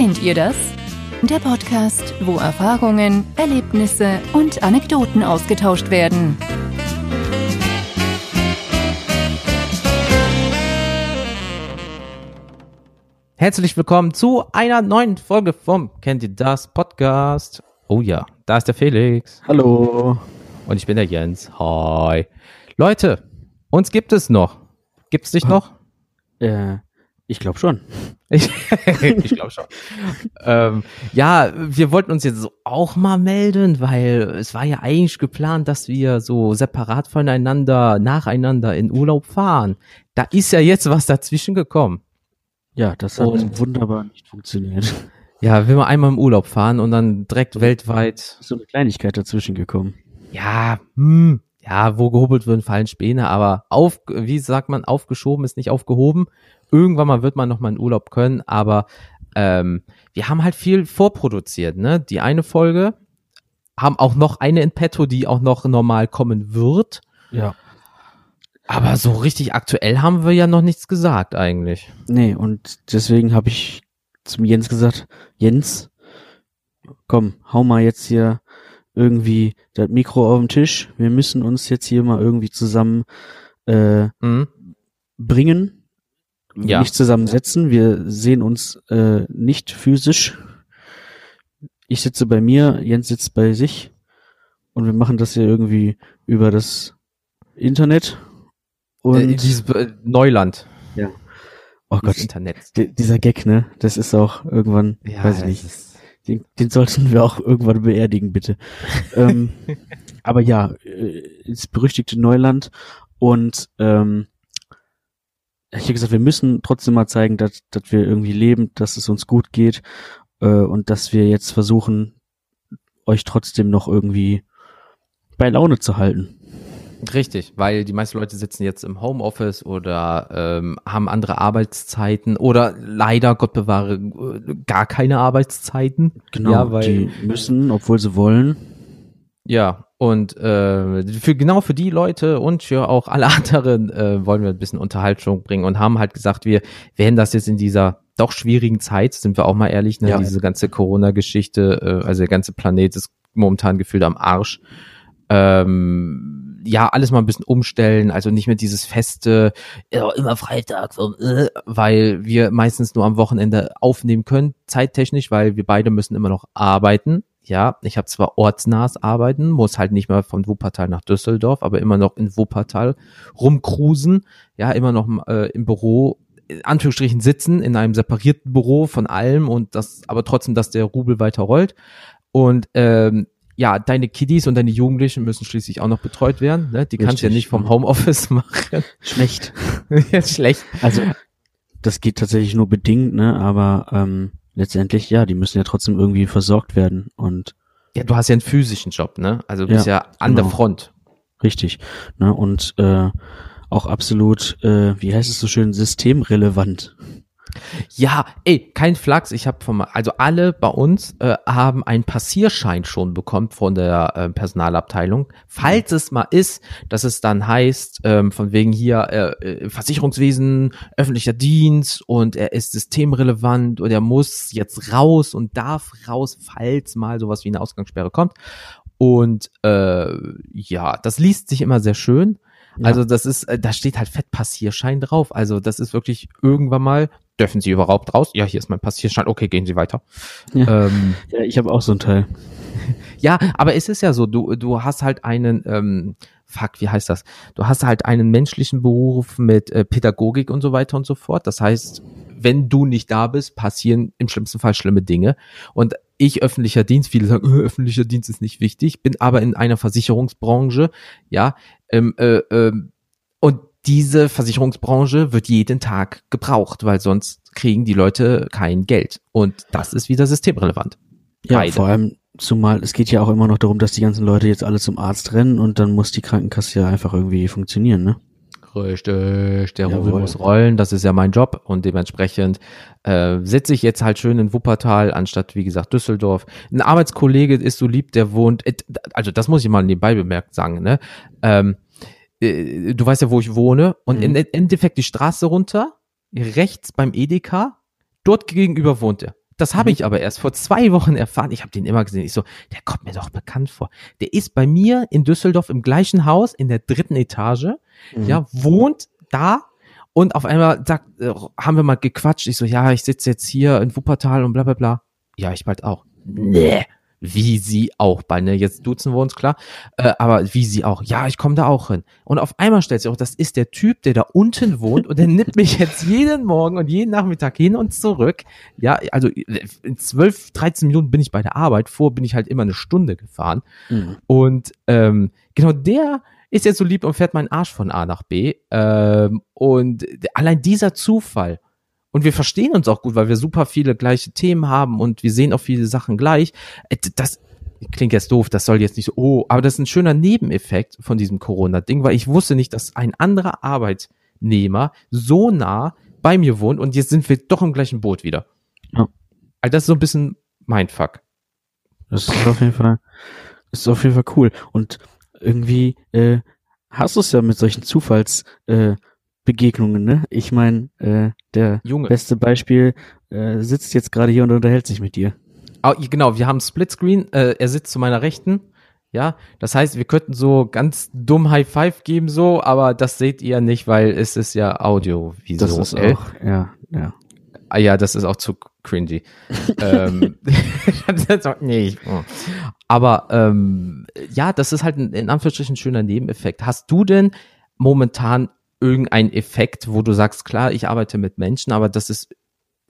Kennt ihr das? Der Podcast, wo Erfahrungen, Erlebnisse und Anekdoten ausgetauscht werden. Herzlich willkommen zu einer neuen Folge vom Kennt ihr das Podcast. Oh ja, da ist der Felix. Hallo. Und ich bin der Jens. Hi. Leute, uns gibt es noch. Gibt es dich noch? Äh, ich glaube schon. Ich, ich glaube schon. ähm, ja, wir wollten uns jetzt so auch mal melden, weil es war ja eigentlich geplant, dass wir so separat voneinander, nacheinander in Urlaub fahren. Da ist ja jetzt was dazwischen gekommen. Ja, das hat Und- wunderbar nicht funktioniert. Ja, wenn wir einmal im Urlaub fahren und dann direkt weltweit Ist so eine Kleinigkeit dazwischen gekommen. ja, hm, ja, wo gehobelt wird, fallen Späne, aber auf, wie sagt man, aufgeschoben ist nicht aufgehoben. Irgendwann mal wird man noch mal in Urlaub können, aber ähm, wir haben halt viel vorproduziert, ne? Die eine Folge haben auch noch eine in petto, die auch noch normal kommen wird. Ja. Aber so richtig aktuell haben wir ja noch nichts gesagt eigentlich. Nee, und deswegen habe ich zum Jens gesagt, Jens, komm, hau mal jetzt hier irgendwie das Mikro auf den Tisch. Wir müssen uns jetzt hier mal irgendwie zusammen äh, Mhm. bringen. Ja. Nicht zusammensetzen. Wir sehen uns äh, nicht physisch. Ich sitze bei mir, Jens sitzt bei sich und wir machen das hier irgendwie über das Internet. Und äh, dieses äh, Neuland. oh dieses Gott, Internet. di- dieser Gag, ne? Das ist auch irgendwann, weiß ich nicht. Den, den sollten wir auch irgendwann beerdigen, bitte. ähm, aber ja, äh, ins berüchtigte Neuland und ähm, ich habe gesagt, wir müssen trotzdem mal zeigen, dass, dass wir irgendwie leben, dass es uns gut geht äh, und dass wir jetzt versuchen, euch trotzdem noch irgendwie bei Laune zu halten. Richtig, weil die meisten Leute sitzen jetzt im Homeoffice oder ähm, haben andere Arbeitszeiten oder leider, Gott bewahre, gar keine Arbeitszeiten. Genau, Ja, weil, die müssen, obwohl sie wollen. ja, und äh, für genau für die Leute und für auch alle anderen äh, wollen wir ein bisschen Unterhaltung bringen und haben halt gesagt, wir werden das jetzt in dieser doch schwierigen Zeit, sind wir auch mal ehrlich, ne, Ja. diese ganze Corona-Geschichte, äh, also der ganze Planet ist momentan gefühlt am Arsch. Ähm, ja, alles mal ein bisschen umstellen, also nicht mehr dieses feste, ja, immer Freitag, äh, weil wir meistens nur am Wochenende aufnehmen können, zeittechnisch, weil wir beide müssen immer noch arbeiten. Ja, ich habe zwar ortsnahes Arbeiten, muss halt nicht mehr von Wuppertal nach Düsseldorf, aber immer noch in Wuppertal rumcruisen, ja, immer noch äh, im Büro in Anführungsstrichen sitzen, in einem separierten Büro von allem und das, aber trotzdem, dass der Rubel weiter rollt. Und ähm, ja, deine Kiddies und deine Jugendlichen müssen schließlich auch noch betreut werden. Ne? Die kannst du ja Richtig, nicht vom ja. Homeoffice machen. Schlecht. Jetzt schlecht. Also, das geht tatsächlich nur bedingt, ne? Aber ähm, letztendlich, ja, die müssen ja trotzdem irgendwie versorgt werden. Und Ja, du hast ja einen physischen Job, ne? Also du bist Ja, ja an der genau. Front. richtig. Ne? Und äh, auch absolut, äh, wie heißt es so schön, systemrelevant. Ja, ey, kein Flachs. Ich habe vom, also alle bei uns äh, haben einen Passierschein schon bekommen von der äh, Personalabteilung. Falls es mal ist, dass es dann heißt, ähm, von wegen hier äh, äh, Versicherungswesen, öffentlicher Dienst und er ist systemrelevant und er muss jetzt raus und darf raus, falls mal sowas wie eine Ausgangssperre kommt. Und äh, ja, das liest sich immer sehr schön. Ja. Also das ist, äh, da steht halt fett Passierschein drauf. Also das ist wirklich irgendwann mal, dürfen Sie überhaupt raus? Ja, hier ist mein Passierschein. Okay, gehen Sie weiter. Ja. Ähm, Ja, ich habe auch so ein Teil. ja, aber es ist ja so, du, du hast halt einen, ähm, fuck, wie heißt das? Du hast halt einen menschlichen Beruf mit äh, Pädagogik und so weiter und so fort. Das heißt, wenn du nicht da bist, passieren im schlimmsten Fall schlimme Dinge. Und ich öffentlicher Dienst, viele sagen, äh, öffentlicher Dienst ist nicht wichtig, bin aber in einer Versicherungsbranche, ja, ähm, äh, ähm, diese Versicherungsbranche wird jeden Tag gebraucht, weil sonst kriegen die Leute kein Geld. Und das ist wieder systemrelevant. Ja, Beide. vor allem, zumal es geht ja auch immer noch darum, dass die ganzen Leute jetzt alle zum Arzt rennen und dann muss die Krankenkasse ja einfach irgendwie funktionieren, ne? Richtig, der Rubel muss rollen, das ist ja mein Job und dementsprechend äh, sitze ich jetzt halt schön in Wuppertal, anstatt wie gesagt Düsseldorf. Ein Arbeitskollege ist so lieb, der wohnt, äh, also das muss ich mal nebenbei bemerkt sagen, ne? Ähm, äh, du weißt ja, wo ich wohne und Mhm. im Endeffekt die Straße runter, rechts beim Edeka, dort gegenüber wohnt er. Das habe ich aber erst vor zwei Wochen erfahren. Ich habe den immer gesehen. Ich so, der kommt mir doch bekannt vor. Der ist bei mir in Düsseldorf im gleichen Haus in der dritten Etage. Mhm. Ja, wohnt da und auf einmal sagt, äh, haben wir mal gequatscht. Ich so, ja, ich sitze jetzt hier in Wuppertal und bla bla bla. Ja, ich bald auch. Nee. Wie sie auch bald, ne? Jetzt duzen wir uns, klar. Äh, aber wie sie auch. Ja, ich komme da auch hin. Und auf einmal stellt sich auch, das ist der Typ, der da unten wohnt und der nimmt mich jetzt jeden Morgen und jeden Nachmittag hin und zurück. Ja, also in 12, 13 Minuten bin ich bei der Arbeit. Vor bin ich halt immer eine Stunde gefahren. Mhm. Und ähm, genau der ist jetzt so lieb und fährt meinen Arsch von A nach B. Ähm, und allein dieser Zufall, und wir verstehen uns auch gut, weil wir super viele gleiche Themen haben und wir sehen auch viele Sachen gleich. Äh, Das klingt jetzt doof, das soll jetzt nicht so, oh, aber das ist ein schöner Nebeneffekt von diesem Corona-Ding, weil ich wusste nicht, dass ein anderer Arbeitnehmer so nah bei mir wohnt und jetzt sind wir doch im gleichen Boot wieder. Ja. Also das ist so ein bisschen Mindfuck. Das ist auf jeden Fall, ist auf jeden Fall cool. Und irgendwie äh, hast du es ja mit solchen Zufalls äh, Begegnungen, ne? Ich meine, äh, der Junge. beste Beispiel äh, sitzt jetzt gerade hier und unterhält sich mit dir. Ah, genau, wir haben Splitscreen, äh, er sitzt zu meiner Rechten. Ja, das heißt, wir könnten so ganz dumm High Five geben, so, aber das seht ihr nicht, weil es ist ja Audio Das ist auch, ja, ja. Ah ja, das ist auch zu cringy. ähm, nee, oh. aber ähm, ja, das ist halt ein, in Anführungsstrichen ein schöner Nebeneffekt. Hast du denn momentan irgendeinen Effekt, wo du sagst, klar, ich arbeite mit Menschen, aber das ist,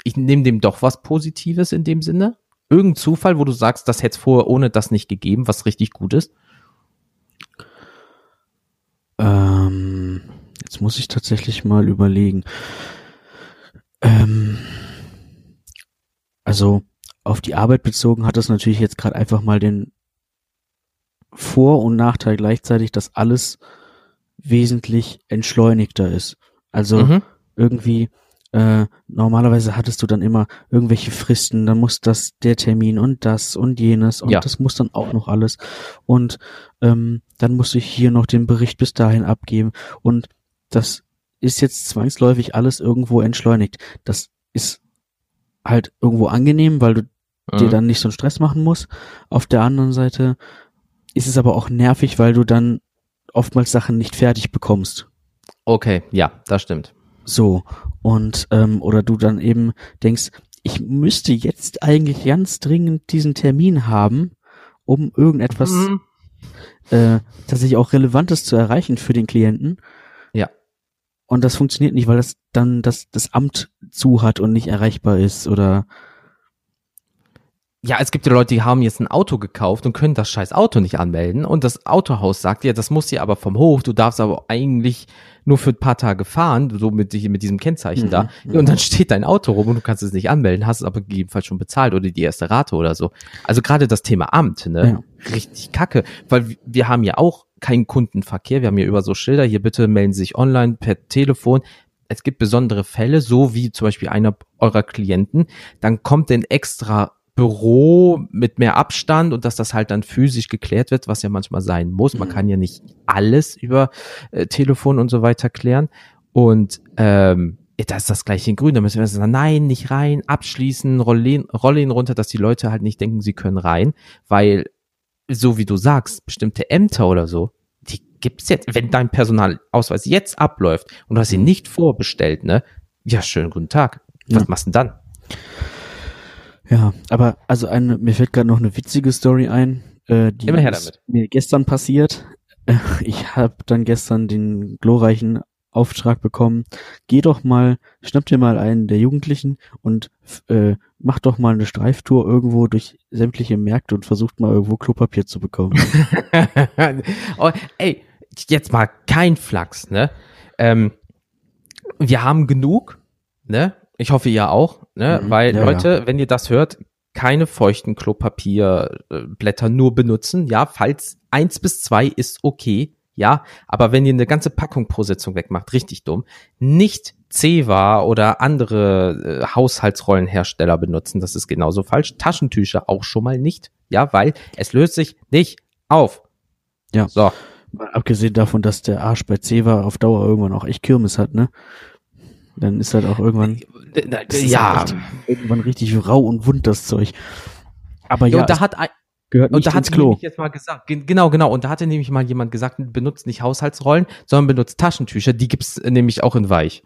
ich nehme dem doch was Positives in dem Sinne? Irgendein Zufall, wo du sagst, das hätte es vorher ohne das nicht gegeben, was richtig gut ist? Ähm, jetzt muss ich tatsächlich mal überlegen. Ähm, also auf die Arbeit bezogen hat das natürlich jetzt gerade einfach mal den Vor- und Nachteil gleichzeitig, dass alles wesentlich entschleunigter ist. Also Mhm. irgendwie äh, normalerweise hattest du dann immer irgendwelche Fristen, dann muss das der Termin und das und jenes und Ja. das muss dann auch noch alles und ähm, dann musst du hier noch den Bericht bis dahin abgeben und das ist jetzt zwangsläufig alles irgendwo entschleunigt. Das ist halt irgendwo angenehm, weil du dir Mhm. dann nicht so einen Stress machen musst. Auf der anderen Seite ist es aber auch nervig, weil du dann oftmals Sachen nicht fertig bekommst. Okay, ja, das stimmt. So. Und, ähm, oder du dann eben denkst, ich müsste jetzt eigentlich ganz dringend diesen Termin haben, um irgendetwas Mhm. äh, tatsächlich auch Relevantes zu erreichen für den Klienten. Ja. Und das funktioniert nicht, weil das dann das, das Amt zu hat und nicht erreichbar ist oder Ja, es gibt ja Leute, die haben jetzt ein Auto gekauft und können das scheiß Auto nicht anmelden. Und das Autohaus sagt, ja, das muss hier aber vom Hof, du darfst aber eigentlich nur für ein paar Tage fahren, so mit, mit diesem Kennzeichen Mhm, da. Ja, und dann steht dein Auto rum und du kannst es nicht anmelden, hast es aber gegebenenfalls schon bezahlt oder die erste Rate oder so. Also gerade das Thema Amt, ne? Richtig kacke. Weil wir haben ja auch keinen Kundenverkehr, wir haben ja über so Schilder, hier bitte melden Sie sich online per Telefon. Es gibt besondere Fälle, so wie zum Beispiel einer eurer Klienten, dann kommt ein extra Büro mit mehr Abstand und dass das halt dann physisch geklärt wird, was ja manchmal sein muss. Man Mhm. kann ja nicht alles über äh, Telefon und so weiter klären. Und ähm, da ist das gleiche in Grün. Da müssen wir sagen, nein, nicht rein, abschließen, rollen, rollen runter, dass die Leute halt nicht denken, sie können rein, weil so wie du sagst, bestimmte Ämter oder so, die gibt's jetzt, wenn dein Personalausweis jetzt abläuft und du hast ihn nicht vorbestellt, ne? Ja, schönen guten Tag. Was Ja. machst du denn dann? Ja, aber also eine, mir fällt gerade noch eine witzige Story ein, äh, die ist mir gestern passiert. Ich habe dann gestern den glorreichen Auftrag bekommen, geh doch mal, schnapp dir mal einen der Jugendlichen und äh, mach doch mal eine Streiftour irgendwo durch sämtliche Märkte und versucht mal irgendwo Klopapier zu bekommen. oh, ey, jetzt mal kein Flachs, ne? Ähm, wir haben genug, ne? Ich hoffe, ihr auch, ne? Mhm. Weil, Ja, Leute, wenn ihr das hört, keine feuchten Klopapierblätter nur benutzen, ja? Falls eins bis zwei ist okay, ja? Aber wenn ihr eine ganze Packung pro Sitzung wegmacht, richtig dumm. Nicht Ceva oder andere äh, Haushaltsrollenhersteller benutzen, das ist genauso falsch. Taschentücher auch schon mal nicht, ja? Weil es löst sich nicht auf. Ja. So. Abgesehen davon, dass der Arsch bei Ceva auf Dauer irgendwann auch echt Kirmes hat, ne? Dann ist halt auch irgendwann, das ist ja, richtig, irgendwann richtig rau und wund, das Zeug. Aber ja, ja, und da hat ein, gehört und nicht da hat ins Klo. nämlich jetzt mal gesagt, gen- genau, genau, und da hatte nämlich mal jemand gesagt, benutzt nicht Haushaltsrollen, sondern benutzt Taschentücher, die gibt's äh, nämlich auch in weich.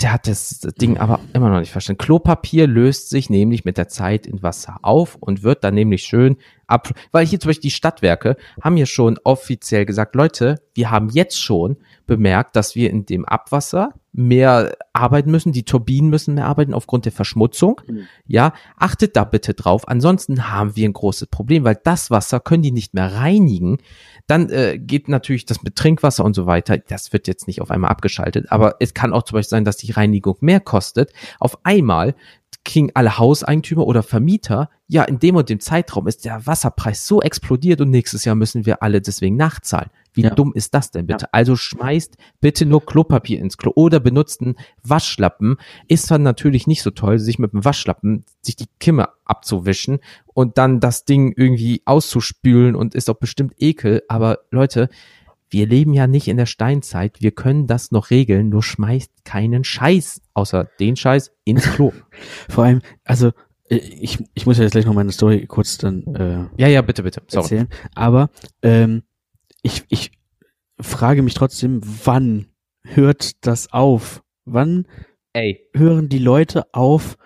Der hat das Ding aber immer noch nicht verstanden. Klopapier löst sich nämlich mit der Zeit in Wasser auf und wird dann nämlich schön ab, weil hier zum Beispiel die Stadtwerke haben ja schon offiziell gesagt, Leute, wir haben jetzt schon bemerkt, dass wir in dem Abwasser mehr arbeiten müssen, die Turbinen müssen mehr arbeiten aufgrund der Verschmutzung. Mhm. Ja, achtet da bitte drauf. Ansonsten haben wir ein großes Problem, weil das Wasser können die nicht mehr reinigen. Dann äh, geht natürlich das mit Trinkwasser und so weiter. Das wird jetzt nicht auf einmal abgeschaltet, aber es kann auch zum Beispiel sein, dass die Reinigung mehr kostet. Auf einmal kriegen alle Hauseigentümer oder Vermieter, ja, in dem und dem Zeitraum ist der Wasserpreis so explodiert und nächstes Jahr müssen wir alle deswegen nachzahlen. Wie Ja. dumm ist das denn bitte? Also schmeißt bitte nur Klopapier ins Klo oder benutzt einen Waschlappen. Ist dann natürlich nicht so toll, sich mit dem Waschlappen sich die Kimme abzuwischen und dann das Ding irgendwie auszuspülen und ist auch bestimmt ekel. Aber Leute, wir leben ja nicht in der Steinzeit. Wir können das noch regeln. Nur schmeißt keinen Scheiß, außer den Scheiß, ins Klo. Vor allem, also äh, ich, ich muss ja jetzt gleich noch meine Story kurz dann äh, ja, ja, bitte, bitte. Sorry. erzählen. Aber ähm, ich, ich frage mich trotzdem, wann hört das auf? Wann Ey, hören die Leute auf,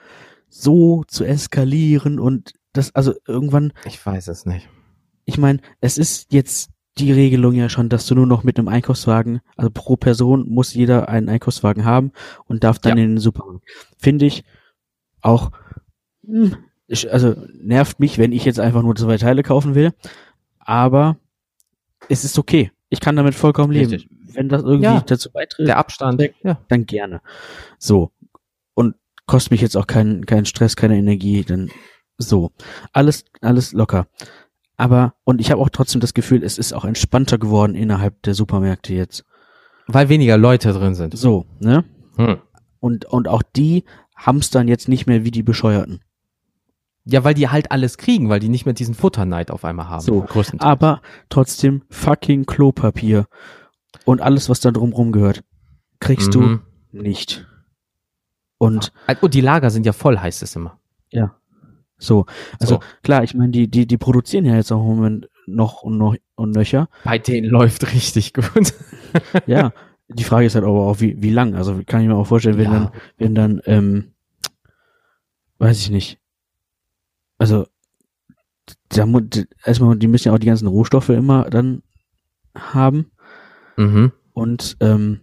so zu eskalieren und das, also irgendwann, ich weiß es nicht. ich meine, es ist jetzt die Regelung ja schon, dass du nur noch mit einem Einkaufswagen, also pro Person muss jeder einen Einkaufswagen haben und darf dann Ja. in den Supermarkt. Finde ich auch, hm, also nervt mich, wenn ich jetzt einfach nur zwei Teile kaufen will, aber es ist okay. Ich kann damit vollkommen leben. Richtig. Wenn das irgendwie Ja. dazu beiträgt, Der Abstand. Ja. dann gerne. So. Und kostet mich jetzt auch keinen keinen Stress, keine Energie, dann so. Alles, alles locker. Aber, und ich habe auch trotzdem das Gefühl, es ist auch entspannter geworden innerhalb der Supermärkte jetzt. Weil weniger Leute drin sind. So, ne? Hm. Und, und auch die hamstern jetzt nicht mehr wie die Bescheuerten. Ja, weil die halt alles kriegen, weil die nicht mehr diesen Futterneid auf einmal haben. So, Größtenteils. Aber trotzdem fucking Klopapier und alles, was da drumrum gehört, kriegst Mhm. du nicht. Und Und die Lager sind ja voll, heißt es immer. Ja. So. Also So. klar, ich meine, die, die, die produzieren ja jetzt auch im Moment noch und noch und nöcher. Bei denen läuft richtig gut. Ja. die Frage ist halt aber auch, wie, wie lang. Also kann ich mir auch vorstellen, wenn Ja. dann, wenn dann, ähm, weiß ich nicht. Also, da, erstmal, die müssen ja auch die ganzen Rohstoffe immer dann haben. Mhm. Und, ähm,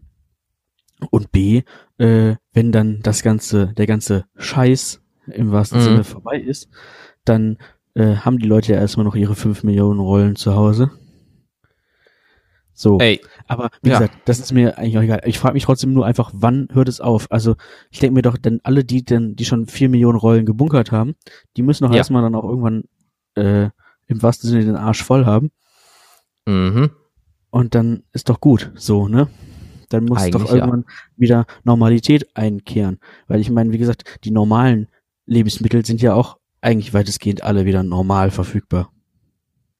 und B, äh, wenn dann das ganze, der ganze Scheiß im wahrsten Mhm. Sinne vorbei ist, dann äh, haben die Leute ja erstmal noch ihre 5 Millionen Rollen zu Hause. So. Ey, Aber wie ja. gesagt, das ist mir eigentlich auch egal. Ich frage mich trotzdem nur einfach, wann hört es auf? Also ich denke mir doch, denn alle, die denn, die schon 4 Millionen Rollen gebunkert haben, die müssen doch Ja. erstmal dann auch irgendwann äh, im wahrsten Sinne den Arsch voll haben. mhm. Und dann ist doch gut, so, ne? Dann muss Eigentlich doch ja. irgendwann wieder Normalität einkehren. Weil ich meine, wie gesagt, die normalen Lebensmittel sind ja auch eigentlich weitestgehend alle wieder normal verfügbar.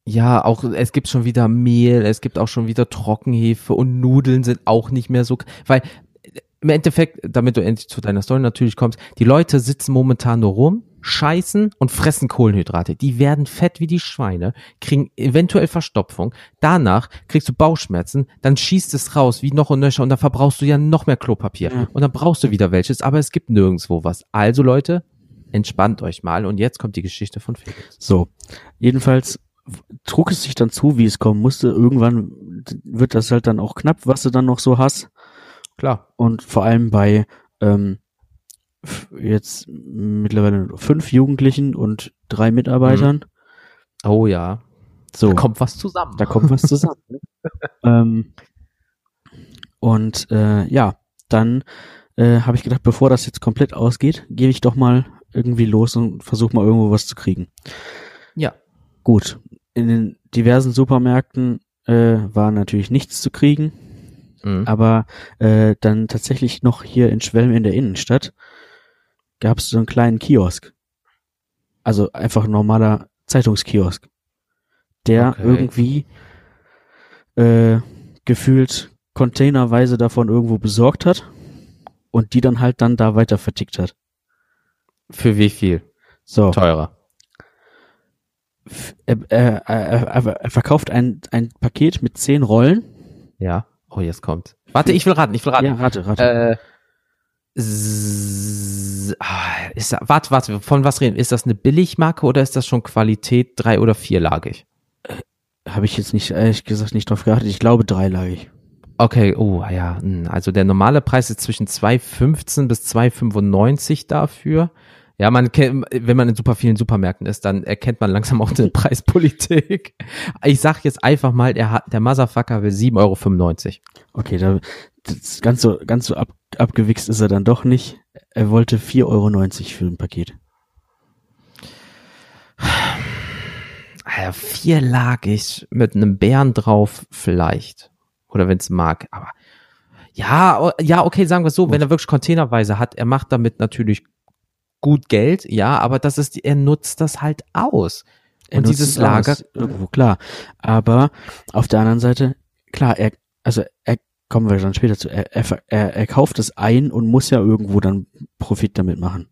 Ja, auch es gibt schon wieder Mehl, es gibt auch schon wieder Trockenhefe und Nudeln sind auch nicht mehr so, weil äh, im Endeffekt, damit du endlich zu deiner Story natürlich kommst, die Leute sitzen momentan nur rum, scheißen und fressen Kohlenhydrate. Die werden fett wie die Schweine, kriegen eventuell Verstopfung. Danach kriegst du Bauchschmerzen, dann schießt es raus wie noch und nöcher und dann verbrauchst du ja noch mehr Klopapier. Ja. Und dann brauchst du wieder welches, aber es gibt nirgendwo was. Also Leute, entspannt euch mal und jetzt kommt die Geschichte von Felix. So. Jedenfalls trug es sich dann zu, wie es kommen musste. Irgendwann wird das halt dann auch knapp, was du dann noch so hast. Klar. Und vor allem bei ähm, jetzt mittlerweile fünf Jugendlichen und drei Mitarbeitern. Oh ja. So. Da kommt was zusammen. Da kommt was zusammen. ne? ähm, und äh, ja, dann äh, habe ich gedacht, bevor das jetzt komplett ausgeht, gehe ich doch mal irgendwie los und versuche mal irgendwo was zu kriegen. Ja. Gut, in den diversen Supermärkten äh, war natürlich nichts zu kriegen, Mhm. aber äh, dann tatsächlich noch hier in Schwelm in der Innenstadt gab es so einen kleinen Kiosk. Also einfach ein normaler Zeitungskiosk, der Okay. irgendwie äh, gefühlt containerweise davon irgendwo besorgt hat und die dann halt dann da weiter vertickt hat. Für wie viel? So. Teurer. Er, er, er, er verkauft ein, ein Paket mit zehn Rollen. Ja. Oh, jetzt kommt. Warte, ich will raten, ich will raten. Ja, rate, rate. Äh, ah, ist, da- warte, warte, von was reden? Ist das eine Billigmarke oder ist das schon Qualität drei- oder vierlagig? Habe ich jetzt nicht, ehrlich gesagt, nicht drauf geachtet. Ich glaube dreilagig. Okay, oh ja, hm, also der normale Preis ist zwischen 2,15 bis 2,95 dafür. Ja, man kennt, wenn man in super vielen Supermärkten ist, dann erkennt man langsam auch eine Preispolitik. Ich sag jetzt einfach mal, der hat, der Motherfucker will 7,95 Euro. Okay, da, das, ganz so, ganz so ab, abgewichst ist er dann doch nicht. Er wollte 4,90 Euro für ein Paket. Alter, vierlagig mit einem Bären drauf vielleicht. Oder wenn es mag, aber ja, ja, okay, sagen wir es so, wenn er wirklich containerweise hat, er macht damit natürlich gut Geld, ja, aber das ist, er nutzt das halt aus. Er Und dieses es Lager, aus, irgendwo klar. Aber auf der anderen Seite, klar, er, also er, kommen wir dann später zu, er, er, er, er kauft es ein und muss ja irgendwo dann Profit damit machen.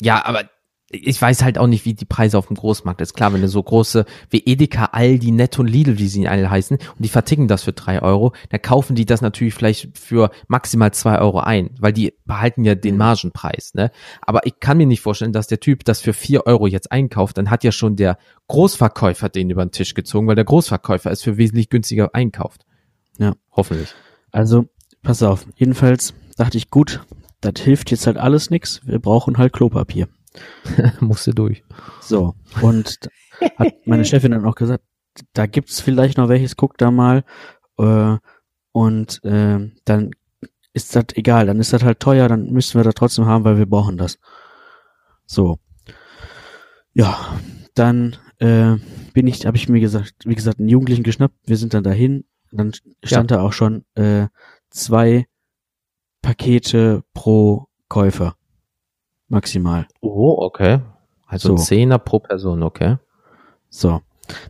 ja, aber ich weiß halt auch nicht, wie die Preise auf dem Großmarkt ist. Klar, wenn du so große wie Edeka, Aldi, Netto und Lidl, wie sie alle heißen, und die verticken das für drei Euro, dann kaufen die das natürlich vielleicht für maximal zwei Euro ein, weil die behalten ja den Margenpreis, ne? Aber ich kann mir nicht vorstellen, dass der Typ das für vier Euro jetzt einkauft, dann hat ja schon der Großverkäufer den über den Tisch gezogen, weil der Großverkäufer es für wesentlich günstiger einkauft. Ja. Hoffentlich. Also, pass auf. Jedenfalls dachte ich, gut, das hilft jetzt halt alles nix. Wir brauchen halt Klopapier. Musste durch. So. Und hat meine Chefin dann auch gesagt, da gibt's vielleicht noch welches, guck da mal. Äh, und äh, dann ist das egal, dann ist das halt teuer, dann müssen wir das trotzdem haben, weil wir brauchen das. So. Ja, dann äh, bin ich, habe ich mir gesagt, wie gesagt, einen Jugendlichen geschnappt, wir sind dann dahin, dann stand da auch schon äh, zwei Pakete pro Käufer. Maximal. Oh, okay. Also So. ein Zehner pro Person, okay. So.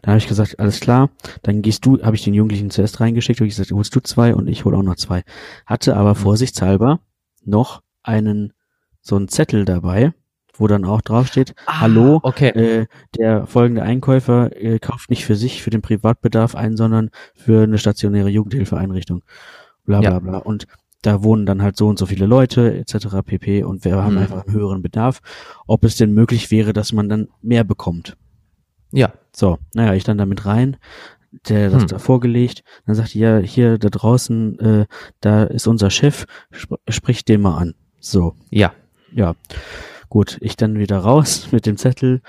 Dann habe ich gesagt, alles klar, dann gehst du, habe ich den Jugendlichen zuerst reingeschickt und ich gesagt, holst du zwei und ich hole auch noch zwei. Hatte aber vorsichtshalber noch einen, so einen Zettel dabei, wo dann auch draufsteht, hallo, Okay. äh, der folgende Einkäufer äh, kauft nicht für sich, für den Privatbedarf ein, sondern für eine stationäre Jugendhilfeeinrichtung. Bla bla Ja. bla. Und da wohnen dann halt so und so viele Leute etc. pp. Und wir haben Mhm. einfach einen höheren Bedarf. Ob es denn möglich wäre, dass man dann mehr bekommt. Ja. So, naja, ich dann damit rein, der das Hm. da vorgelegt, dann sagte ja, hier da draußen, äh, da ist unser Chef, sp sprich den mal an. So, Ja. ja. Gut, ich dann wieder raus mit dem Zettel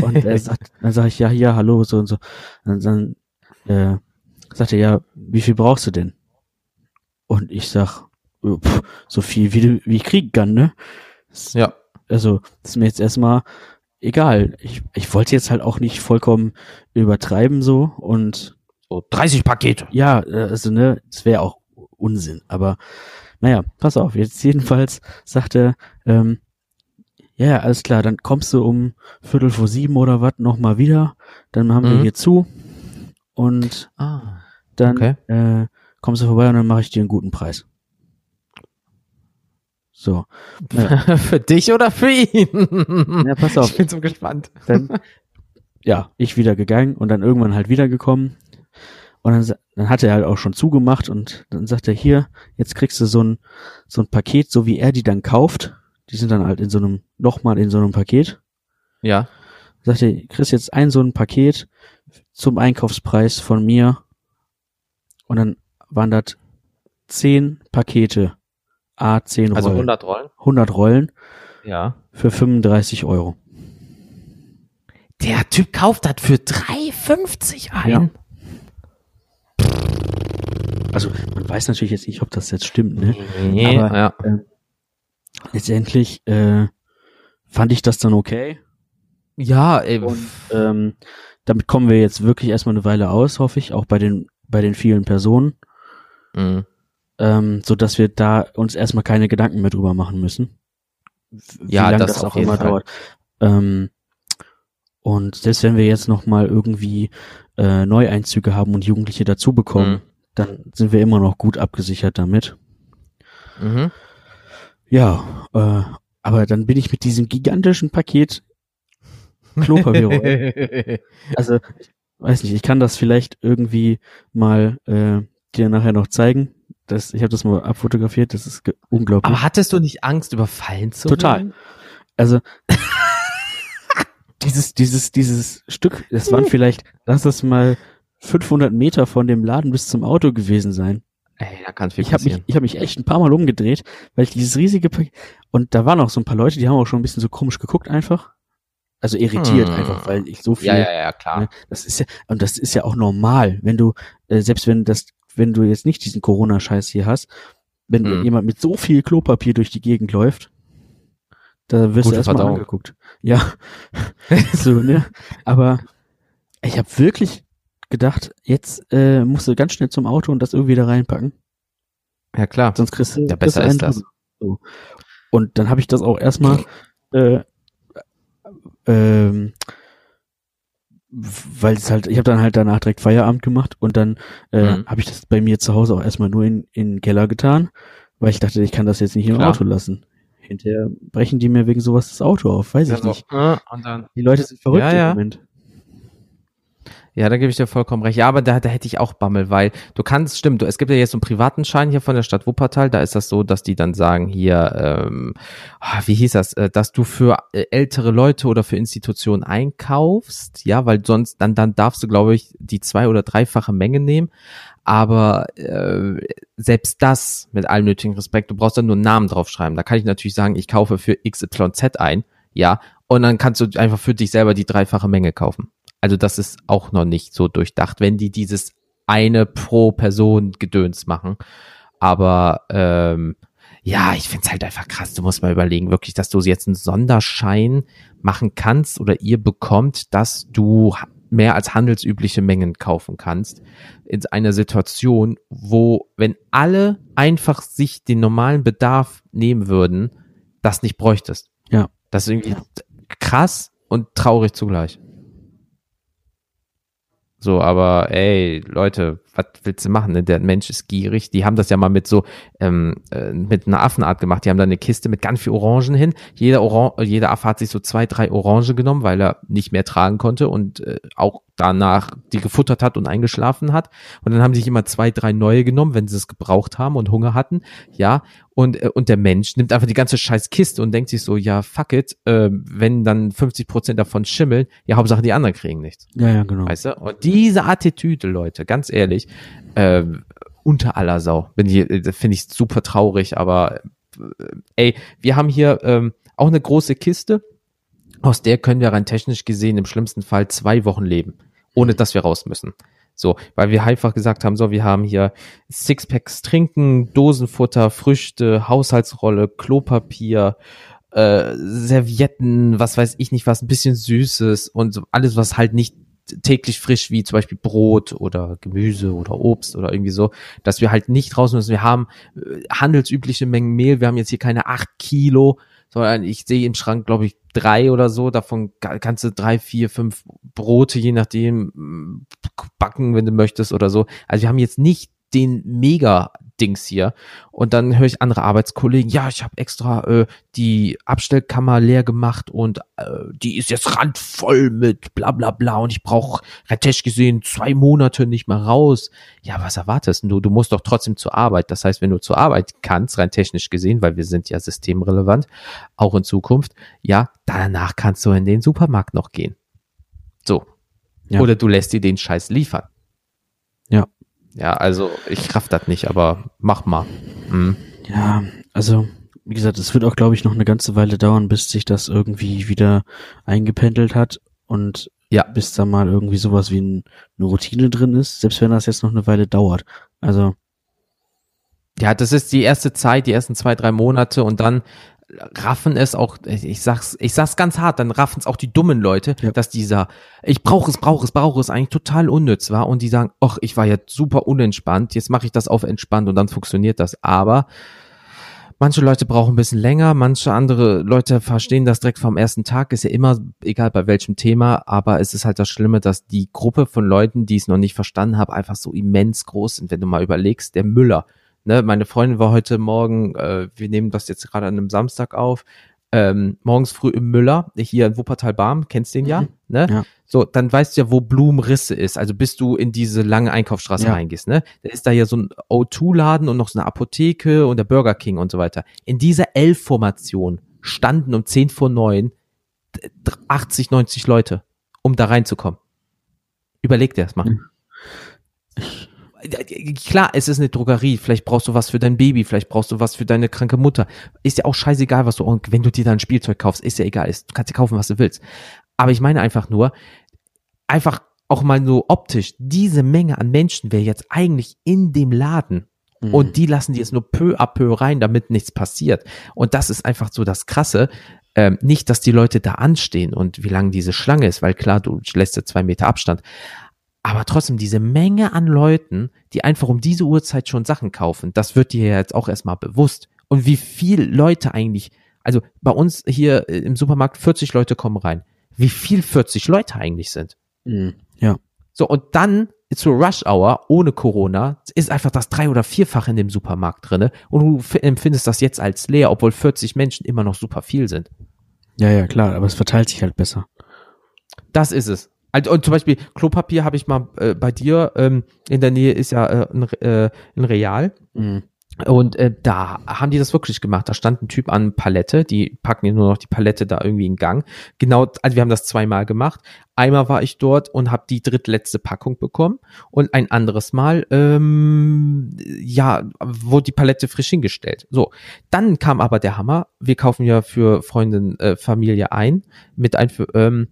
und er sagt, dann sage ich, ja, hier, hallo, so und so. Und dann äh, sagt er, ja, wie viel brauchst du denn? Und ich sag, pff, so viel wie, wie ich kriegen kann, ne? Das- Ja. also das ist mir jetzt erstmal egal. Ich, ich wollte jetzt halt auch nicht vollkommen übertreiben so und So 30 Pakete. ja, äh, also ne, das wäre auch Unsinn. Aber naja, pass auf, jetzt jedenfalls sagt er, ähm, ja, ja, alles klar, dann kommst du um Viertel vor sieben oder was nochmal wieder, dann haben wir Mhm. hier zu und Ah. dann Okay. äh, kommst du vorbei und dann mache ich dir einen guten Preis. So, Ja. für dich oder für ihn? Ja, pass auf. Ich bin so gespannt. dann, ja, ich wieder gegangen und dann irgendwann halt wiedergekommen. Und dann, dann hat er halt auch schon zugemacht und dann sagt er hier, jetzt kriegst du so ein, so ein Paket, so wie er die dann kauft. Die sind dann halt in so einem, nochmal in so einem Paket. Ja. Sagt er, kriegst jetzt ein so ein Paket zum Einkaufspreis von mir. Und dann waren das zehn Pakete. A, zehn Rollen. Also 100 Rollen. 100 Rollen Ja. für 35 Euro. Der Typ kauft das für 3,50 ein. Ja. Also man weiß natürlich jetzt nicht, ob das jetzt stimmt, ne? Nee, Aber- ja. Letztendlich äh, fand ich das dann okay. Ja, ey, Und ähm, damit kommen wir jetzt wirklich erstmal eine Weile aus, hoffe ich, auch bei den bei den vielen Personen, Mhm. Ähm, so dass wir da uns erstmal keine Gedanken mehr drüber machen müssen. Wie Ja, das das, auch immer Fall. dauert. Ähm, und selbst wenn wir jetzt noch mal irgendwie äh, Neueinzüge haben und Jugendliche dazu bekommen, Mhm. dann sind wir immer noch gut abgesichert damit. Mhm. Ja, äh, aber dann bin ich mit diesem gigantischen Paket Klopapier. also, ich weiß nicht, ich kann das vielleicht irgendwie mal äh, dir nachher noch zeigen. Das, ich habe das mal abfotografiert, das ist unglaublich. Aber hattest du nicht Angst, überfallen zu Total. werden? Also dieses, dieses, dieses Stück, das waren vielleicht, lass es mal 500 Meter von dem Laden bis zum Auto gewesen sein. Ey, da kann viel Ich habe mich, passieren. ich habe mich echt ein paar Mal umgedreht, weil ich dieses riesige Paket und da waren auch so ein paar Leute, die haben auch schon ein bisschen so komisch geguckt einfach. Also irritiert Hm. einfach, weil ich so viel. ja, ja, ja, klar. Ne? Das ist ja, und das ist ja auch normal, wenn du, äh, selbst wenn das, wenn du jetzt nicht diesen Corona-Scheiß hier hast, wenn Mhm. jemand mit so viel Klopapier durch die Gegend läuft, da wirst Gute du erstmal Verdauung. angeguckt. Ja. so, ne? Aber ich habe wirklich gedacht, jetzt äh, musst du ganz schnell zum Auto und das irgendwie da reinpacken. Ja, klar. Sonst kriegst du, Ja, besser ist das. So. Und dann habe ich das auch erstmal äh, ähm, weil es halt, ich habe dann halt danach direkt Feierabend gemacht und dann äh, Mhm. habe ich das bei mir zu Hause auch erstmal nur in, in den Keller getan, weil ich dachte, ich kann das jetzt nicht im Klar. Auto lassen. Hinterher brechen die mir wegen sowas das Auto auf, weiß ich Also, nicht. äh, und dann Die Leute sind verrückt Ja, ja. im Moment. Ja, da gebe ich dir vollkommen recht. Ja, aber da, da hätte ich auch Bammel, weil du kannst, stimmt, du, es gibt ja jetzt so einen privaten Schein hier von der Stadt Wuppertal, da ist das so, dass die dann sagen, hier, ähm, ah, wie hieß das, äh, dass du für äh, ältere Leute oder für Institutionen einkaufst, ja, weil sonst, dann, dann darfst du, glaube ich, die zwei- oder dreifache Menge nehmen. Aber äh, selbst das, mit allem nötigen Respekt, du brauchst dann nur einen Namen draufschreiben. Da kann ich natürlich sagen, ich kaufe für XYZ ein, ja, und dann kannst du einfach für dich selber die dreifache Menge kaufen. Also das ist auch noch nicht so durchdacht, wenn die dieses eine pro Person Gedöns machen. Aber ähm, ja, ich find's halt einfach krass. Du musst mal überlegen, wirklich, dass du jetzt einen Sonderschein machen kannst oder ihr bekommt, dass du mehr als handelsübliche Mengen kaufen kannst in einer Situation, wo, wenn alle einfach sich den normalen Bedarf nehmen würden, das nicht bräuchtest. Ja. Das ist irgendwie krass und traurig zugleich. So, aber ey, Leute, was willst du machen? Ne? Der Mensch ist gierig. Die haben das ja mal mit so, ähm, äh, mit einer Affenart gemacht. Die haben da eine Kiste mit ganz viel Orangen hin. Jeder, Oran äh, jeder Affe hat sich so zwei, drei Orange genommen, weil er nicht mehr tragen konnte und äh, auch danach die gefuttert hat und eingeschlafen hat. Und dann haben sich immer zwei, drei neue genommen, wenn sie es gebraucht haben und Hunger hatten. Ja, und, äh, und der Mensch nimmt einfach die ganze scheiß Kiste und denkt sich so, ja, fuck it, äh, wenn dann 50 Prozent davon schimmeln, ja, Hauptsache die anderen kriegen nichts. Ja, ja, genau. Weißt du? Und diese Attitüde, Leute, ganz ehrlich, ähm, unter aller Sau. Bin ich, äh, finde ich super traurig, aber äh, ey, wir haben hier ähm, auch eine große Kiste, aus der können wir rein technisch gesehen im schlimmsten Fall zwei Wochen leben, ohne dass wir raus müssen. So, weil wir einfach gesagt haben, so, wir haben hier Sixpacks trinken, Dosenfutter, Früchte, Haushaltsrolle, Klopapier, äh, Servietten, was weiß ich nicht was, ein bisschen Süßes und alles, was halt nicht täglich frisch wie zum Beispiel Brot oder Gemüse oder Obst oder irgendwie so, dass wir halt nicht raus müssen. Wir haben äh, handelsübliche Mengen Mehl, wir haben jetzt hier keine acht Kilo, sondern ich sehe im Schrank, glaube ich, drei oder so, davon kannst du drei, vier, fünf Brote, je nachdem, backen, wenn du möchtest oder so. Also wir haben jetzt nicht den Mega-Dings hier. Und dann höre ich andere Arbeitskollegen, ja, ich habe extra äh, die Abstellkammer leer gemacht und äh, die ist jetzt randvoll mit bla bla bla und ich brauche rechtlich gesehen zwei Monate nicht mehr raus. Ja, was erwartest du? Du musst doch trotzdem zur Arbeit. Das heißt, wenn du zur Arbeit kannst, rein technisch gesehen, weil wir sind ja systemrelevant, auch in Zukunft, ja, danach kannst du in den Supermarkt noch gehen. So. Ja. Oder du lässt dir den Scheiß liefern. Ja. Ja, also ich raff das nicht, aber mach mal. Mhm. Ja, also wie gesagt, es wird auch, glaube ich, noch eine ganze Weile dauern, bis sich das irgendwie wieder eingependelt hat und Ja. bis da mal irgendwie sowas wie ein, eine Routine drin ist, selbst wenn das jetzt noch eine Weile dauert. Also Ja, das ist die erste Zeit, die ersten zwei, drei Monate und dann raffen es auch, ich sag's, ich sag's ganz hart, dann raffen es auch die dummen Leute, Ja. dass dieser, ich brauche es, brauche es, brauche es eigentlich total unnütz war und die sagen, ach, ich war jetzt super unentspannt, jetzt mache ich das auf entspannt und dann funktioniert das. Aber manche Leute brauchen ein bisschen länger, manche andere Leute verstehen das direkt vom ersten Tag, ist ja immer, egal bei welchem Thema, aber es ist halt das Schlimme, dass die Gruppe von Leuten, die es noch nicht verstanden haben, einfach so immens groß sind. Wenn du mal überlegst, der Müller, Ne, meine Freundin war heute Morgen, äh, wir nehmen das jetzt gerade an einem Samstag auf, ähm, morgens früh im Müller, hier in Wuppertal-Barm, kennst den ja, Mhm. ne? Ja. So, dann weißt du ja, wo Blumenrisse ist, also bis du in diese lange Einkaufsstraße Ja. reingehst, ne? Da ist da ja so ein O2-Laden und noch so eine Apotheke und der Burger King und so weiter. In dieser L-Formation standen um 10 vor 9 80, 90 Leute, um da reinzukommen. Überleg dir das mal. Mhm. Klar, es ist eine Drogerie, vielleicht brauchst du was für dein Baby, vielleicht brauchst du was für deine kranke Mutter. Ist ja auch scheißegal, was du, und wenn du dir dann ein Spielzeug kaufst, ist ja egal, du kannst dir kaufen, was du willst. Aber ich meine einfach nur, einfach auch mal so optisch, diese Menge an Menschen wäre jetzt eigentlich in dem Laden. Mhm. Und die lassen die jetzt nur peu à peu rein, damit nichts passiert. Und das ist einfach so das Krasse. Ähm, nicht, dass die Leute da anstehen und wie lang diese Schlange ist, weil klar, du lässt ja zwei Meter Abstand. Aber trotzdem diese Menge an Leuten, die einfach um diese Uhrzeit schon Sachen kaufen, das wird dir ja jetzt auch erstmal bewusst. Und wie viel Leute eigentlich, also bei uns hier äh, im Supermarkt 40 Leute kommen rein. Wie viel 40 Leute eigentlich sind. Mhm. Ja. So, und dann zur Rush Hour ohne Corona ist einfach das drei- oder vierfach in dem Supermarkt drinne und du empfindest das jetzt als leer, obwohl 40 Menschen immer noch super viel sind. Ja, ja, klar, aber es verteilt sich halt besser. Das ist es. Also, und zum Beispiel Klopapier habe ich mal äh, bei dir, ähm, in der Nähe ist ja äh, ein, äh, ein Real. Mhm. Und äh, da haben die das wirklich gemacht. Da stand ein Typ an Palette, die packen nur noch die Palette da irgendwie in Gang. Genau, also wir haben das zweimal gemacht. Einmal war ich dort und habe die drittletzte Packung bekommen und ein anderes Mal, ähm, ja, wurde die Palette frisch hingestellt. So, dann kam aber der Hammer. Wir kaufen ja für Freundin, äh, Familie ein mit ein, ähm,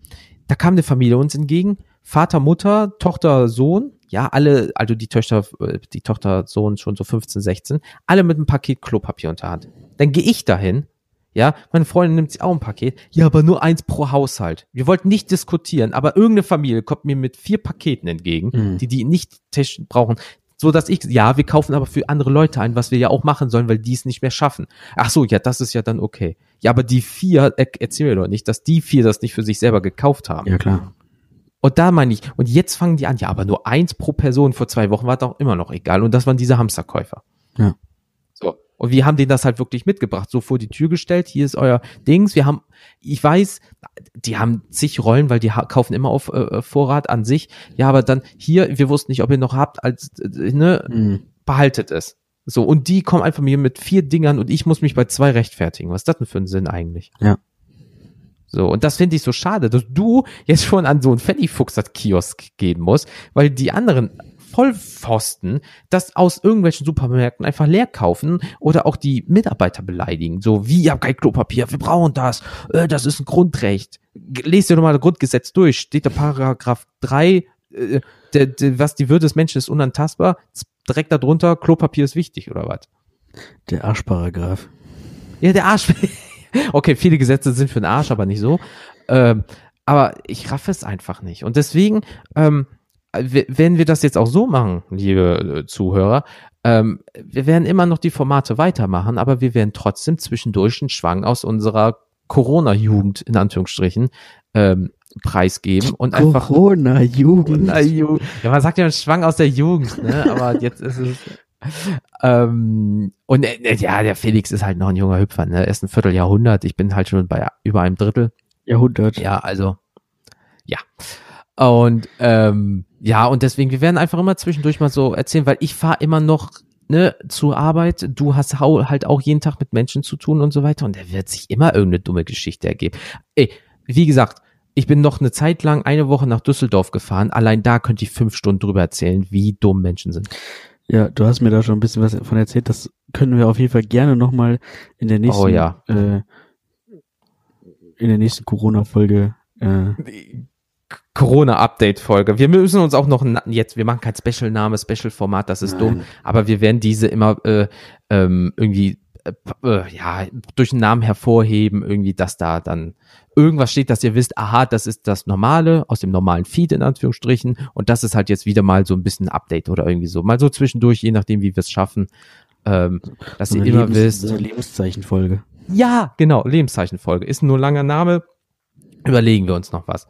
da kam eine Familie uns entgegen. Vater, Mutter, Tochter, Sohn, ja, alle, also die Töchter, äh, die Tochter, Sohn schon so 15, 16, alle mit einem Paket Klopapier unter Hand. Dann gehe ich dahin, ja, meine Freundin nimmt sich auch ein Paket, ja, aber nur eins pro Haushalt. Wir wollten nicht diskutieren, aber irgendeine Familie kommt mir mit vier Paketen entgegen, Mhm. die die nicht brauchen, so dass ich, ja, wir kaufen aber für andere Leute ein, was wir ja auch machen sollen, weil die es nicht mehr schaffen. Ach so, ja, das ist ja dann okay. Ja, aber die vier, er, erzähl mir doch nicht, dass die vier das nicht für sich selber gekauft haben. Ja, klar. Und da meine ich, und jetzt fangen die an, ja, aber nur eins pro Person vor zwei Wochen war doch immer noch egal. Und das waren diese Hamsterkäufer. Ja. So. Und wir haben denen das halt wirklich mitgebracht, so vor die Tür gestellt, hier ist euer Dings. Wir haben, ich weiß, die haben zig Rollen, weil die kaufen immer auf äh, Vorrat an sich. Ja, aber dann hier, wir wussten nicht, ob ihr noch habt, als, äh, ne, Mhm. behaltet es. So, und die kommen einfach mir mit vier Dingern und ich muss mich bei zwei rechtfertigen. Was ist das denn für ein Sinn eigentlich? Ja. So, und das finde ich so schade, dass du jetzt schon an so einen Pfennigfuchser-Kiosk gehen musst, weil die anderen Vollpfosten das aus irgendwelchen Supermärkten einfach leer kaufen oder auch die Mitarbeiter beleidigen. So, wie, ihr habt kein Klopapier, wir brauchen das, äh, das ist ein Grundrecht. Lest dir doch mal das Grundgesetz durch, steht der Paragraph 3, äh, der, der, was die Würde des Menschen ist unantastbar, direkt darunter, Klopapier ist wichtig, oder was? Der Arschparagraph. Ja, der Arsch. okay, viele Gesetze sind für den Arsch, aber nicht so. Ähm, aber ich raff es einfach nicht. Und deswegen, ähm, wenn wir das jetzt auch so machen, liebe äh, Zuhörer, ähm, wir werden immer noch die Formate weitermachen, aber wir werden trotzdem zwischendurch einen Schwang aus unserer Corona-Jugend, in Anführungsstrichen, ähm, preisgeben und einfach Corona-Jugend. na, Ju- Ja, man sagt ja einen Schwang aus der Jugend, ne? Aber jetzt ist es. Ähm, und äh, ja, der Felix ist halt noch ein junger Hüpfer, ne? Er ist ein Vierteljahrhundert. Ich bin halt schon bei über einem Drittel. Jahrhundert. Ja, also ja. Und ähm, ja, und deswegen, wir werden einfach immer zwischendurch mal so erzählen, weil ich fahre immer noch ne, zur Arbeit. Du hast halt auch jeden Tag mit Menschen zu tun und so weiter. Und da wird sich immer irgendeine dumme Geschichte ergeben. Ey, wie gesagt, ich bin noch eine Zeit lang eine Woche nach Düsseldorf gefahren. Allein da könnte ich fünf Stunden drüber erzählen, wie dumm Menschen sind. Ja, du hast mir da schon ein bisschen was von erzählt. Das können wir auf jeden Fall gerne nochmal in der nächsten, Oh ja. äh, in der nächsten Corona-Folge. Äh, Corona-Update-Folge. Wir müssen uns auch noch jetzt, wir machen kein Special-Name, Special-Format, das ist Nein. dumm, aber wir werden diese immer äh, ähm, irgendwie äh, äh, ja durch einen Namen hervorheben, irgendwie, dass da dann irgendwas steht, dass ihr wisst, aha, das ist das Normale aus dem normalen Feed in Anführungsstrichen und das ist halt jetzt wieder mal so ein bisschen ein Update oder irgendwie so, mal so zwischendurch, je nachdem, wie wir es schaffen, ähm, dass so ihr immer Lebens- wisst. so eine Lebenszeichenfolge. Ja, genau, Lebenszeichenfolge. Ist nur ein langer Name. Überlegen wir uns noch was.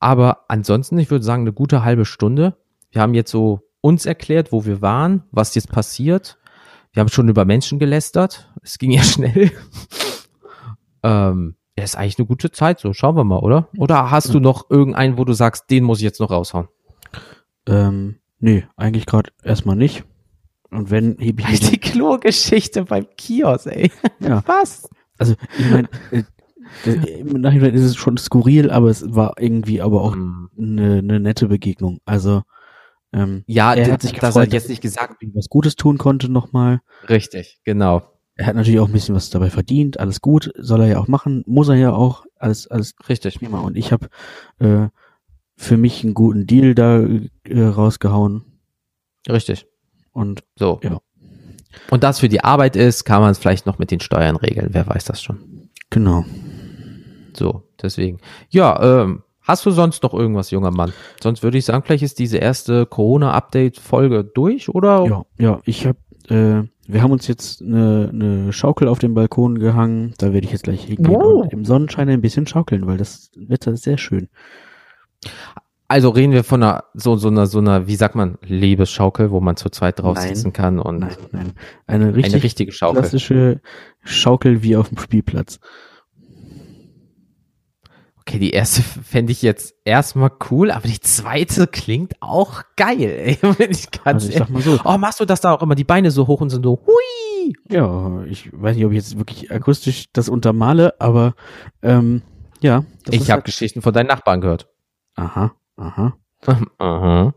Aber ansonsten, ich würde sagen, eine gute halbe Stunde. Wir haben jetzt so uns erklärt, wo wir waren, was jetzt passiert. Wir haben schon über Menschen gelästert. Es ging ja schnell. ähm, ja, ist eigentlich eine gute Zeit, so schauen wir mal, oder? Oder hast du noch irgendeinen, wo du sagst, den muss ich jetzt noch raushauen? Ähm, nee, eigentlich gerade erstmal nicht. Und wenn, hebe ich Die Klogeschichte beim Kiosk, ey. Ja. Was? Also, ich meine, äh, im Nachhinein ist es schon skurril, aber es war irgendwie aber auch Hm. eine, eine nette Begegnung. Also, ähm, Ja, Er der hat sich dass gefreut, er jetzt nicht gesagt wie was Gutes tun konnte nochmal. Richtig, genau. Er hat natürlich auch ein bisschen was dabei verdient. Alles gut, soll er ja auch machen, muss er ja auch. Alles, alles Richtig. prima. Und ich habe äh, für mich einen guten Deal da äh, rausgehauen. Richtig. Und So. Ja. Und das für die Arbeit ist, kann man es vielleicht noch mit den Steuern regeln. Wer weiß das schon. genau. So, deswegen. Ja, ähm, hast du sonst noch irgendwas, junger Mann? Sonst würde ich sagen, vielleicht ist diese erste Corona-Update-Folge durch, oder? Ja, ja, ich habe, äh, wir haben uns jetzt eine, eine Schaukel auf den Balkon gehangen. Da werde ich jetzt gleich hingehen Wow. und im Sonnenschein ein bisschen schaukeln, weil das Wetter ist sehr schön. Also reden wir von einer, so, so einer, so einer, wie sagt man, Liebesschaukel, wo man zu zweit drauf Nein. sitzen kann und Nein, nein. Eine richtig eine richtige Schaukel. klassische Schaukel wie auf dem Spielplatz. Okay, die erste fände ich jetzt erstmal cool, aber die zweite klingt auch geil, ey. Wenn ich ganz Also ich sag mal so, Oh, machst du das da auch immer die Beine so hoch und sind so, hui? ja, ich weiß nicht, ob ich jetzt wirklich akustisch das untermale, aber ähm, ja. Ich habe halt- Geschichten von deinen Nachbarn gehört. Aha, aha. Aha.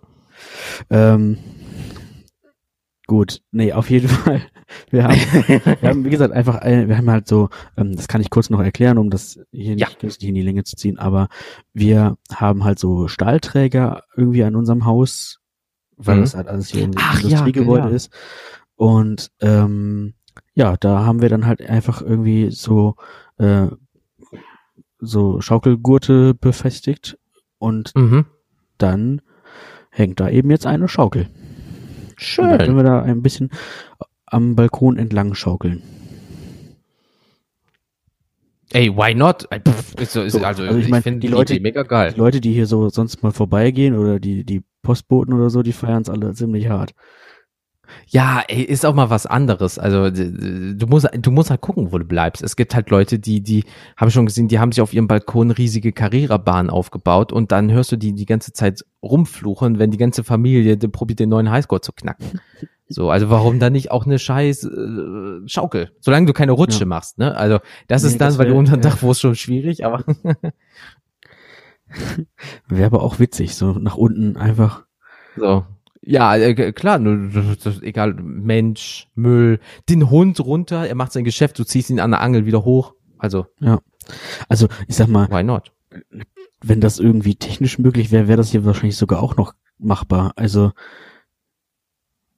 Ähm, gut, nee, auf jeden Fall. Wir haben, wir haben wie gesagt, einfach, ein- wir haben halt so, ähm, das kann ich kurz noch erklären, um das hier Ja. nicht künstlich in die Länge zu ziehen, aber wir haben halt so Stahlträger irgendwie an unserem Haus, weil Mhm. das halt alles hier in Ach ja, Industriegebäude genau. ist. Und ähm, ja, da haben wir dann halt einfach irgendwie so äh, so Schaukelgurte befestigt und Mhm. dann hängt da eben jetzt eine Schaukel. Und dann können Schön. wir da ein bisschen am Balkon entlang schaukeln. Ey, why not? Ey, pff, ist so, ist, So, also, also ich ich, mein, finde die die Leute- Idee mega geil. Die Leute, die hier so sonst mal vorbeigehen oder die, die Postboten oder so, die feiern es alle ziemlich hart. Ja, ey, ist auch mal was anderes. Also du musst, du musst halt gucken, wo du bleibst. Es gibt halt Leute, die, die habe ich schon gesehen, die haben sich auf ihrem Balkon riesige Karrierebahnen aufgebaut und dann hörst du die die ganze Zeit rumfluchen, wenn die ganze Familie die probiert, den neuen Highscore zu knacken. So, also warum dann nicht auch eine scheiß äh, Schaukel? Solange du keine Rutsche Ja. machst, ne? Also das Nee, ist dann, das weil du unter dem ja. Dach, wo es schon schwierig, aber Wäre aber auch witzig, so nach unten einfach. So. Ja, äh, klar, nur, das- egal, Mensch, Müll, den Hund runter, er macht sein Geschäft, du ziehst ihn an der Angel wieder hoch. Also, Also ich sag mal, why not? wenn das irgendwie technisch möglich wäre, wäre das hier wahrscheinlich sogar auch noch machbar. Also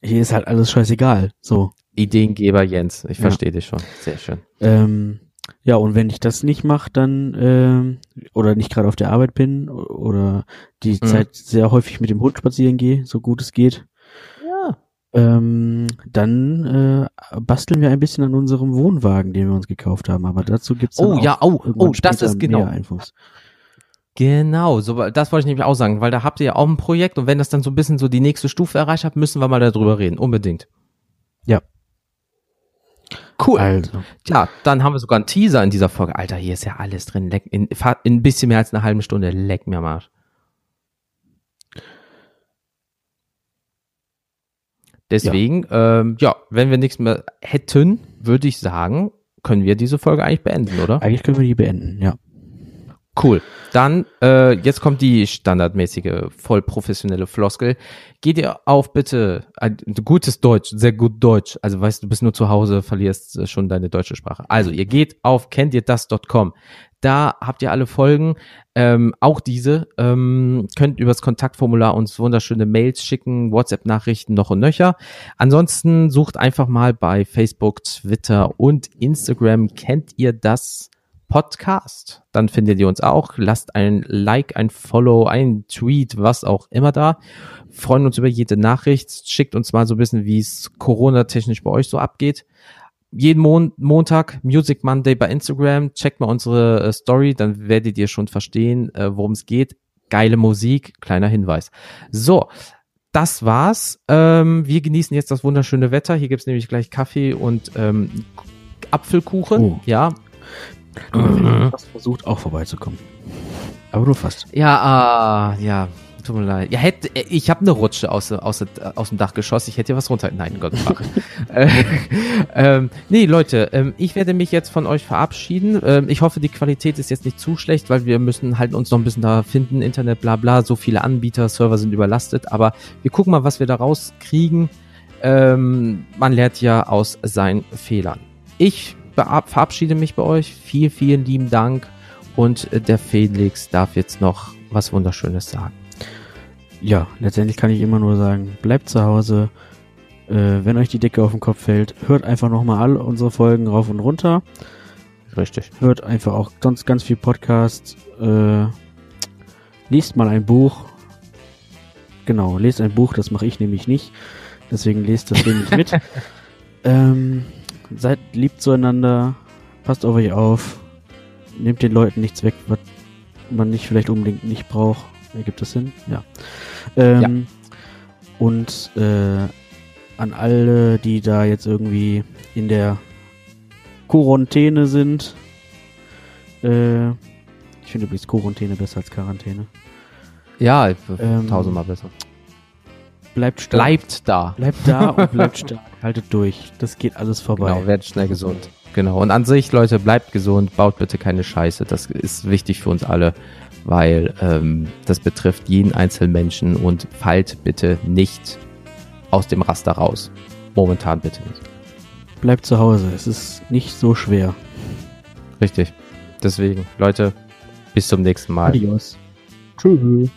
hier ist halt alles scheißegal. So. Ideengeber Jens, ich Ja. verstehe dich schon. Sehr schön. Ähm, ja, und wenn ich das nicht mache, dann ähm, oder nicht gerade auf der Arbeit bin oder die Mhm. Zeit sehr häufig mit dem Hund spazieren gehe, so gut es geht, Ja. ähm, dann äh, basteln wir ein bisschen an unserem Wohnwagen, den wir uns gekauft haben. Aber dazu gibt's Oh, auch ja, oh, oh, das ist genau. mehr Infos. Genau, so, das wollte ich nämlich auch sagen, weil da habt ihr ja auch ein Projekt und wenn das dann so ein bisschen so die nächste Stufe erreicht hat, müssen wir mal darüber reden. Unbedingt. Ja. Cool. Also, Tja, dann haben wir sogar einen Teaser in dieser Folge. Alter, hier ist ja alles drin. Leck, in, in ein bisschen mehr als eine halbe Stunde. Leck mir mal. Deswegen, ja. Ähm, ja, wenn wir nichts mehr hätten, würde ich sagen, können wir diese Folge eigentlich beenden, oder? eigentlich können wir die beenden, ja. Cool. Dann, äh, jetzt kommt die standardmäßige, voll professionelle Floskel. Geht ihr auf bitte, ein gutes Deutsch, sehr gut Deutsch. Also weißt du, bist nur zu Hause, verlierst äh, schon deine deutsche Sprache. Also ihr geht auf kennt ihr das.com. Da habt ihr alle Folgen, ähm, auch diese. Ähm, könnt übers Kontaktformular uns wunderschöne Mails schicken, WhatsApp-Nachrichten noch und nöcher. Ansonsten sucht einfach mal bei Facebook, Twitter und Instagram. Kennt ihr das? Podcast. Dann findet ihr uns auch. Lasst ein Like, ein Follow, ein Tweet, was auch immer da. Freuen uns über jede Nachricht. Schickt uns mal so ein bisschen, wie es Corona-technisch bei euch so abgeht. Jeden Mon Montag Music Monday bei Instagram. Checkt mal unsere äh, Story, dann werdet ihr schon verstehen, äh, worum es geht. Geile Musik, kleiner Hinweis. So, das war's. Ähm, wir genießen jetzt das wunderschöne Wetter. Hier gibt's nämlich gleich Kaffee und ähm, Apfelkuchen. Oh. Ja. Mhm. Fast versucht auch vorbeizukommen. Aber nur fast. Ja, ah, ja. Tut mir leid. Ja, hätte, ich habe eine Rutsche aus, aus, aus dem Dach geschossen. Ich hätte ja was runter. Nein, Gott äh, ähm, nee, Leute, ähm, ich werde mich jetzt von euch verabschieden. Ähm, ich hoffe, die Qualität ist jetzt nicht zu schlecht, weil wir müssen halt uns noch ein bisschen da finden. Internet, bla bla. So viele Anbieter, Server sind überlastet. Aber wir gucken mal, was wir da rauskriegen. Ähm, man lernt ja aus seinen Fehlern. Ich verabschiede mich bei euch. Vielen, vielen lieben Dank. Und äh, der Felix darf jetzt noch was Wunderschönes sagen. Ja, letztendlich kann ich immer nur sagen, bleibt zu Hause. Äh, wenn euch die Decke auf den Kopf fällt, hört einfach nochmal alle unsere Folgen rauf und runter. Richtig. Hört einfach auch sonst ganz viel Podcast. Äh, liest mal ein Buch. Genau, lest ein Buch, das mache ich nämlich nicht. Deswegen lest das nämlich mit. ähm, seid lieb zueinander. Passt auf euch auf. Nehmt den Leuten nichts weg, was man nicht vielleicht unbedingt nicht braucht. Ergibt das Sinn? Ja. Ähm, ja. Und äh, an alle, die da jetzt irgendwie in der Quarantäne sind. Äh, ich finde übrigens Quarantäne besser als Quarantäne. Ja, ähm, tausendmal besser. Bleibt stark. Bleibt da. Bleibt da und bleibt stark. Haltet durch. Das geht alles vorbei. Genau, werdet schnell gesund. Genau. Und an sich, Leute, bleibt gesund, baut bitte keine Scheiße. Das ist wichtig für uns alle weil ähm, das betrifft jeden einzelnen Menschen und fallt bitte nicht aus dem Raster raus. Momentan bitte nicht. Bleibt zu Hause, es ist nicht so schwer. Richtig. Deswegen, Leute, bis zum nächsten Mal. Adios. Tschüss.